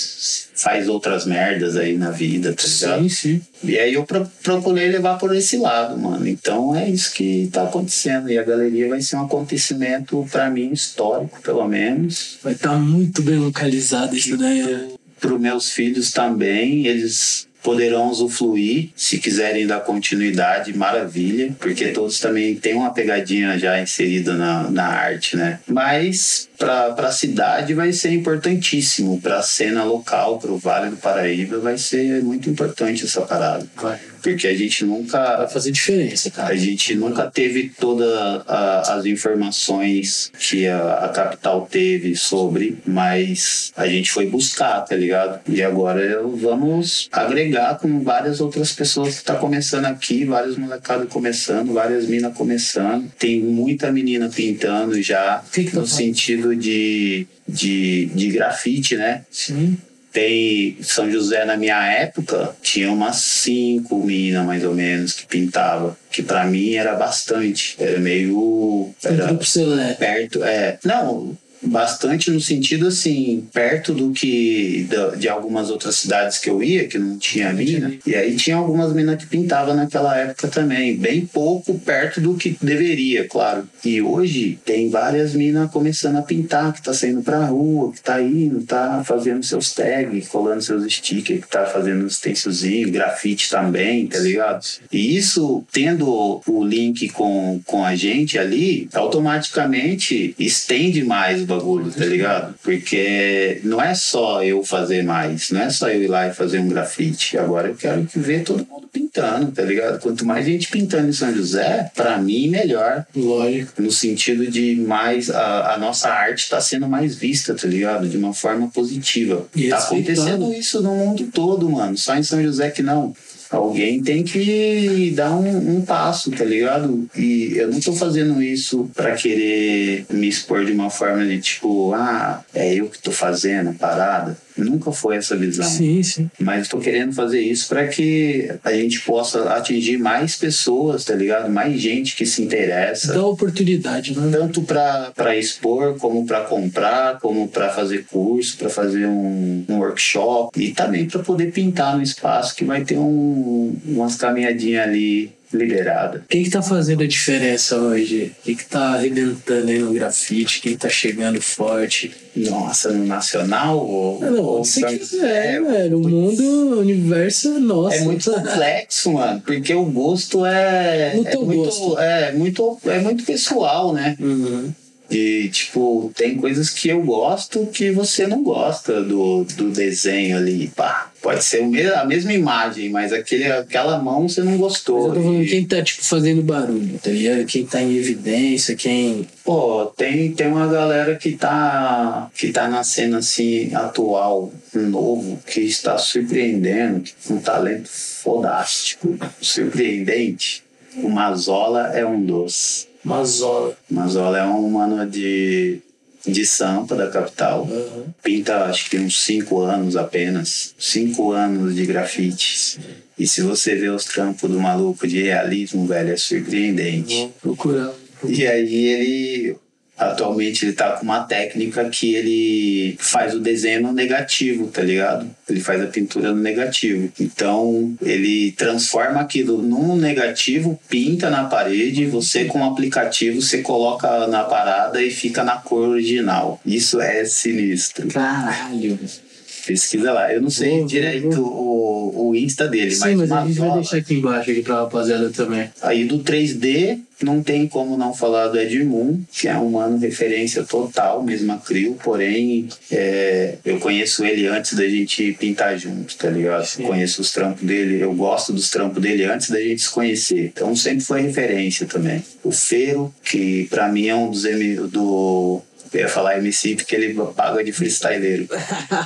faz outras merdas aí na vida, tá ligado? Sim, sim. E aí eu pro- procurei levar por esse lado, mano. Então é isso que tá acontecendo. E a galeria vai ser um acontecimento, para mim, histórico, pelo menos. Vai estar muito bem localizado isso daí. né? Para os meus filhos também, eles poderão usufruir, se quiserem dar continuidade, maravilha, porque todos também têm uma pegadinha já inserida na, na arte, né? Mas para a cidade vai ser importantíssimo, para a cena local, para o Vale do Paraíba, vai ser muito importante essa parada. Vai. Porque a gente nunca Vai fazer diferença, cara. a gente nunca teve todas as informações que a, a capital teve sobre, mas a gente foi buscar, tá ligado? E agora vamos agregar com várias outras pessoas que tá começando aqui, vários molecados começando, várias minas começando. Tem muita menina pintando já, que que tá no falando? sentido de, de, de grafite, né? Sim. Tem São José na minha época, tinha umas cinco minas mais ou menos que pintava, que pra mim era bastante, era meio Um era grupo seleto. perto, é, não, bastante no sentido assim, perto do que de algumas outras cidades que eu ia, que não tinha mina. E aí tinha algumas minas que pintavam naquela época também, bem pouco perto do que deveria, claro. E hoje tem várias minas começando a pintar, que tá saindo pra rua, que tá indo, tá fazendo seus tags, colando seus stickers, que tá fazendo os stencilzinhos, grafite também, tá ligado? E isso, tendo o link com, com a gente ali, automaticamente estende mais o bagulho, tá ligado? Porque não é só eu fazer mais, não é só eu ir lá e fazer um grafite. Agora eu quero que ver todo mundo pintando, tá ligado? Quanto mais gente pintando em São José, pra mim, melhor Lógico. no sentido de mais a, a nossa arte está sendo mais vista, tá ligado? De uma forma positiva. E tá respeitando. acontecendo isso no mundo todo, mano. Só em São José que não. Alguém tem que dar um, um passo, tá ligado? E eu não tô fazendo isso pra querer me expor de uma forma de tipo, ah, é eu que tô fazendo a parada. Nunca foi essa visão. Sim, sim. Mas estou querendo fazer isso para que a gente possa atingir mais pessoas, tá ligado? Mais gente que se interessa Dá oportunidade, né? tanto para expor, como para comprar, como para fazer curso, para fazer um, um workshop e também para poder pintar no espaço que vai ter um, umas caminhadinhas ali liberada. Quem que tá fazendo a diferença hoje? Quem que tá arrebentando aí no grafite? Quem tá chegando forte? Nossa, no nacional ou, Não, ou se quiser, é, velho. O mundo, o universo é nosso. É muito complexo, mano, porque o gosto é, No é teu muito, gosto. é muito é muito pessoal, né? Uhum. E, tipo, tem coisas que eu gosto que você não gosta do, do desenho ali. Pá. Pode ser a mesma imagem, mas aquele, aquela mão você não gostou. eu tô falando quem tá, tipo, fazendo barulho, tá ligado? Quem tá em evidência, quem. Pô, tem, tem uma galera que tá, que tá na cena assim, atual, novo, que está surpreendendo, com um talento fodástico, surpreendente. O Mazola é um dos. Mazola. Mazola é um mano de, de Sampa, da capital. Aham. Pinta, acho que uns cinco anos apenas. Cinco anos de grafite. E se você vê os trampos do maluco de realismo, velho, é surpreendente. Vou procurar. E aí ele atualmente ele tá com uma técnica que ele faz o desenho no negativo, tá ligado? Ele faz a pintura no negativo. Então ele transforma aquilo num negativo, pinta na parede, você com o aplicativo você coloca na parada e fica na cor original. Isso é sinistro. Caralho. Pesquisa lá. Eu não sei vou, direito o, o Insta dele, Sim, mas a gente vai deixar aqui embaixo aqui pra rapaziada também. Aí do 3D, não tem como não falar do Edmund, que é um mano referência total, mesma crio, porém é, eu conheço ele antes da gente pintar junto, tá ligado? Sim. Conheço os trampos dele, eu gosto dos trampos dele antes da gente se conhecer. Então sempre foi referência também. O Feiro, que pra mim é um dos do. Eu ia falar MC porque ele paga de freestyleiro.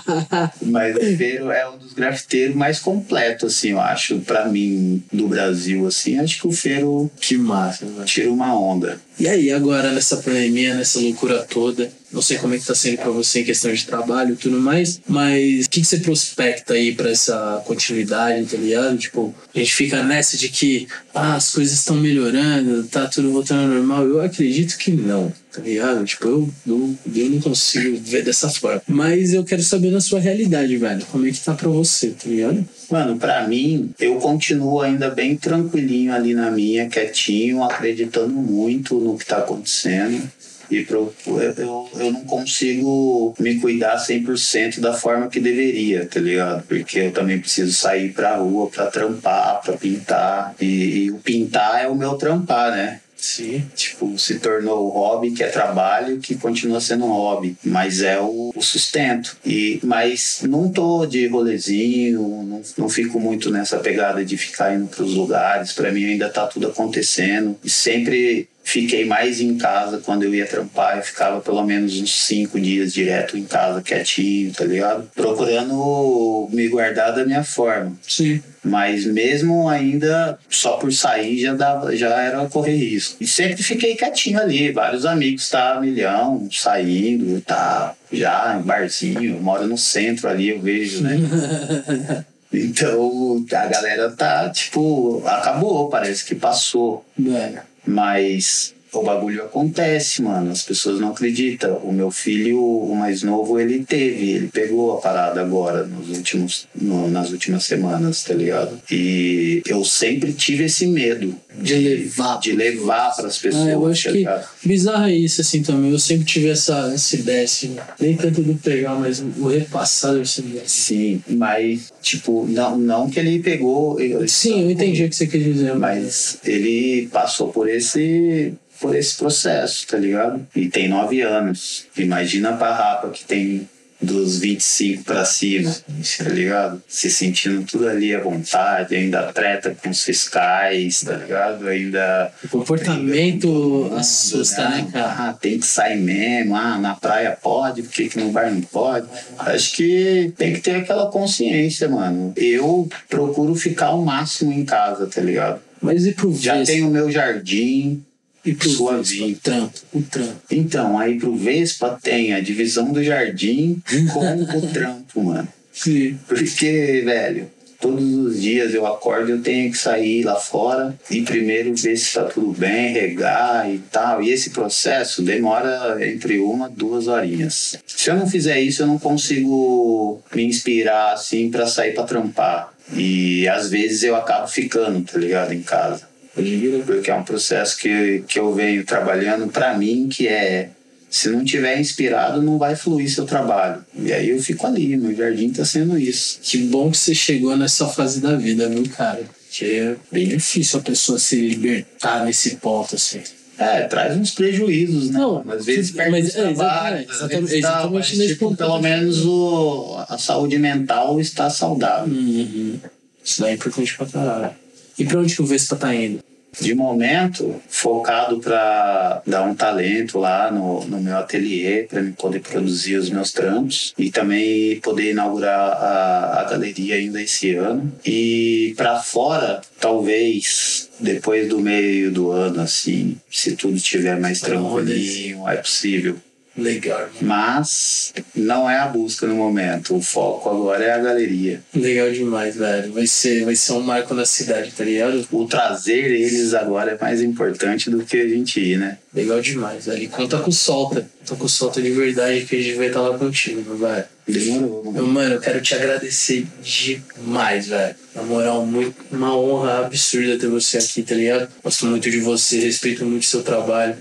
Mas o Feiro é um dos grafiteiros mais completos, assim, eu acho, pra mim, do Brasil, assim. Acho que o Feiro Que massa, tira uma onda. E aí, agora nessa pandemia, nessa loucura toda, não sei como é que tá sendo pra você em questão de trabalho e tudo mais, mas o que, que você prospecta aí pra essa continuidade, tá ligado? Tipo, a gente fica nessa de que ah, as coisas estão melhorando, tá tudo voltando ao normal. Eu acredito que não, tá ligado? Tipo, eu, eu, eu não consigo ver dessa forma. Mas eu quero saber na sua realidade, velho, como é que tá pra você, tá ligado? Mano, pra mim, eu continuo ainda bem tranquilinho ali na minha, quietinho, acreditando muito no que tá acontecendo. E pro, eu, eu, eu não consigo me cuidar 100% da forma que deveria, tá ligado? Porque eu também preciso sair pra rua pra trampar, pra pintar. E, e o pintar é o meu trampar, né? Sim. Tipo, se tornou o hobby, que é trabalho, que continua sendo um hobby, mas é o, o sustento. E, mas não tô de rolezinho, não, não fico muito nessa pegada de ficar indo pros lugares. Pra mim ainda tá tudo acontecendo. E sempre fiquei mais em casa quando eu ia trampar. Eu ficava pelo menos uns cinco dias direto em casa, quietinho, tá ligado? Procurando me guardar da minha forma. Sim. Mas mesmo ainda só por sair já dava, já era correr risco. E sempre fiquei quietinho ali. Vários amigos tá milhão, saindo, tá já em barzinho. Eu moro no centro ali, eu vejo, né? Então a galera tá, tipo, acabou, parece que passou. Velho. Mas o bagulho acontece, mano. As pessoas não acreditam. O meu filho, o mais novo, ele teve, ele pegou a parada agora, nos últimos, no- nas últimas semanas, tá ligado? E eu sempre tive esse medo De levar de levar pras pessoas. Ah, eu acho tá que ligado? bizarro é isso, assim, também. Eu sempre tive essa, essa ideia, assim, nem tanto do pegar, mas o repassar dessa ideia. Sim, mas, tipo, não, não que ele pegou. Sim, eu entendi o que você quer dizer, Mas ele passou por esse por esse processo, tá ligado? E tem nove anos. Imagina pra rapa que tem dos 25 pra cima, tá ligado? Se sentindo tudo ali à vontade, ainda treta com os fiscais, tá ligado? Ainda. O comportamento assusta, né, cara? Ah, tem que sair mesmo, ah, na praia pode, por que, que no bar não pode? Acho que tem que ter aquela consciência, mano. Eu procuro ficar ao máximo em casa, tá ligado? Mas e pro Já tenho o meu jardim. E pro. Vespa? O trampo, o trampo. Então, aí pro Vespa tem a divisão do jardim com o trampo, mano. Sim. Porque, velho, todos os dias eu acordo eu tenho que sair lá fora e primeiro ver se tá tudo bem, regar e tal. E esse processo demora entre uma duas horinhas. Se eu não fizer isso, eu não consigo me inspirar assim pra sair pra trampar. E às vezes eu acabo ficando, tá ligado, em casa. Porque é um processo que, que eu venho trabalhando pra mim, que é se não tiver inspirado, não vai fluir seu trabalho. E aí eu fico ali, meu jardim tá sendo isso. Que bom que você chegou nessa fase da vida, viu, cara? Que é bem difícil a pessoa se libertar nesse ponto, assim. É, traz uns prejuízos, né? Não, às vezes perde mas é, exatamente, às exatamente, vezes exatamente mas, nesse tipo, ponto pelo menos o, a saúde mental está saudável. Uhum. Isso daí é importante pra caralho. E pra onde que o Vespa tá indo? De momento, focado para dar um talento lá no, no meu ateliê, para me poder produzir os meus trampos e também poder inaugurar a, a galeria ainda esse ano. E para fora, talvez depois do meio do ano, assim, se tudo estiver mais Olha tranquilinho, é possível. Legal, mano. Mas não é a busca no momento. O foco agora é a galeria. Legal demais, velho. Vai ser, vai ser um marco na cidade, tá ligado? O trazer eles agora é mais importante do que a gente ir, né? Legal demais, velho. E conta com Solta. Conta com Solta de verdade que a gente vai estar lá contigo, meu velho. Demorou. mano. Meu, mano, eu quero te agradecer demais, velho. Na moral, muito, uma honra absurda ter você aqui, tá ligado? Gosto muito de você, respeito muito o seu trabalho.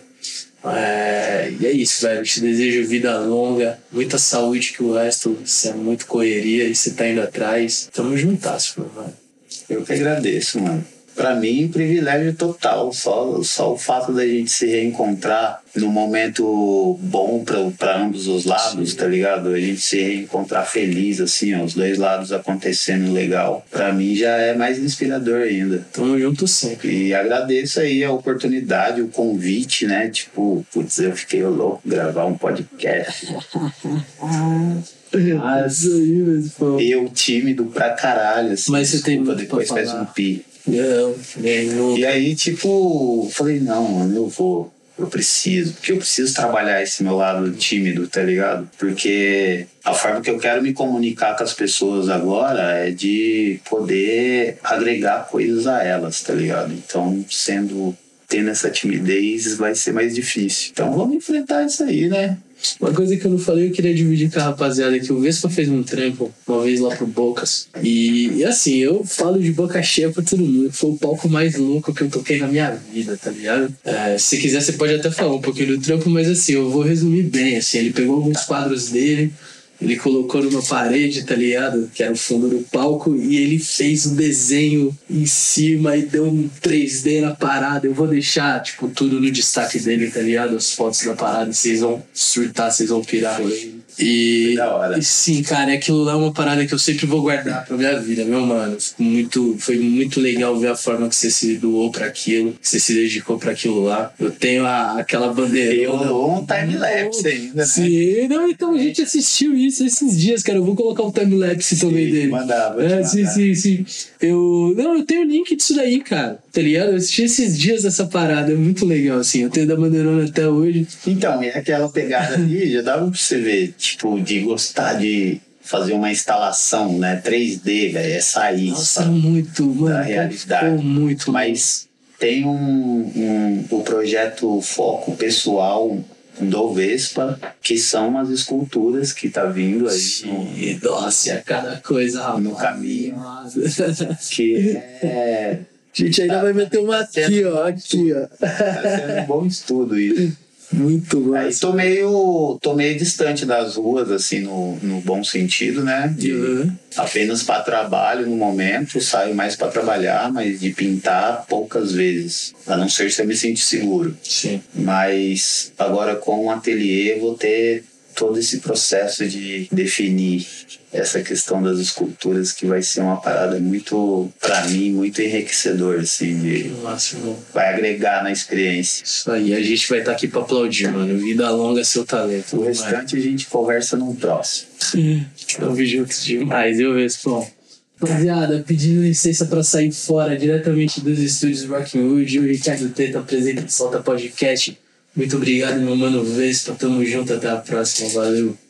É, e é isso, velho. Te desejo vida longa, muita saúde, que o resto isso é muito correria e você tá indo atrás. Tamo juntasso, meu velho. Eu que agradeço, mano. Pra mim, privilégio total. Só, só o fato da gente se reencontrar num momento bom pra- pra ambos os lados, tá ligado? A gente se reencontrar feliz, assim, ó, os dois lados acontecendo legal. Pra mim já é mais inspirador ainda. Tamo junto sempre. E agradeço aí a oportunidade, o convite, né? Tipo, putz, eu fiquei louco gravar um podcast. Mas eu tímido pra caralho, assim. Mas você tem desculpa, pra depois faz um pi. Não, não. E aí, tipo, falei, não, mano, eu vou. Eu preciso, porque eu preciso trabalhar esse meu lado tímido, tá ligado? Porque a forma que eu quero me comunicar com as pessoas agora é de poder agregar coisas a elas, tá ligado? Então, sendo tendo essa timidez, vai ser mais difícil. Então, vamos enfrentar isso aí, né? Uma coisa que eu não falei, eu queria dividir com a rapaziada que o Vespa fez um trampo uma vez lá pro Bocas. E, e assim, eu falo de boca cheia pra todo mundo. Foi o palco mais louco que eu toquei na minha vida, tá ligado? É, se quiser, você pode até falar um pouquinho do trampo, mas assim, eu vou resumir bem. Assim, ele pegou alguns quadros dele. Ele colocou numa parede, tá ligado? Que era o fundo do palco, e ele fez o desenho em cima e deu um 3D na parada. Eu vou deixar, tipo, tudo no destaque dele, tá ligado? As fotos da parada, vocês vão surtar, vocês vão pirar. E, e sim, cara, aquilo lá é uma parada que eu sempre vou guardar pra minha vida, meu mano. Muito, foi muito legal ver a forma que você se doou pra aquilo, que você se dedicou pra aquilo lá. Eu tenho a, aquela bandeira. Eu um time-lapse ainda, né? Sim, não, então a gente assistiu isso esses dias, cara. Eu vou colocar um time-lapse também dele. mandar, vou É, sim, sim, sim. Eu. Não, eu tenho o link disso daí, cara. Tá ligado? Eu assisti esses dias dessa parada. É muito legal, assim. Eu tenho da bandeirona até hoje. Então, e aquela pegada ali, já dava pra você ver, tipo, de gostar de fazer uma instalação, né? 3D, velho, é sair, Nossa, sabe? muito, mano. Da realidade. Muito Mas tem um, um, o projeto Foco Pessoal do Vespa, que são as esculturas que tá vindo aí no- E, nossa, é cada coisa, rapaz. No caminho. Nossa. que é A gente ainda vai meter uma aqui, ó. Aqui, ó. tá sendo um bom estudo isso. Muito Aí massa. tô meio, tô meio distante das ruas, assim, no, no bom sentido, né? De- Uhum. apenas para trabalho no momento, saio mais para trabalhar, mas de pintar poucas vezes, a não ser se eu me sentir seguro. Sim. Mas agora com o ateliê vou ter todo esse processo de definir essa questão das esculturas que vai ser uma parada muito, para mim, muito enriquecedor, assim, de, irmão. vai agregar na experiência. Isso aí, a gente vai estar aqui pra aplaudir, mano. Vida longa, seu talento. O restante a gente conversa num próximo. Tamo juntos demais, eu respondo. Rapaziada, pedindo licença pra sair fora diretamente dos estúdios Rockwood, o Ricardo Teta apresenta o Solta Podcast. Muito obrigado, meu mano Vespa. Tamo junto, até a próxima. Valeu.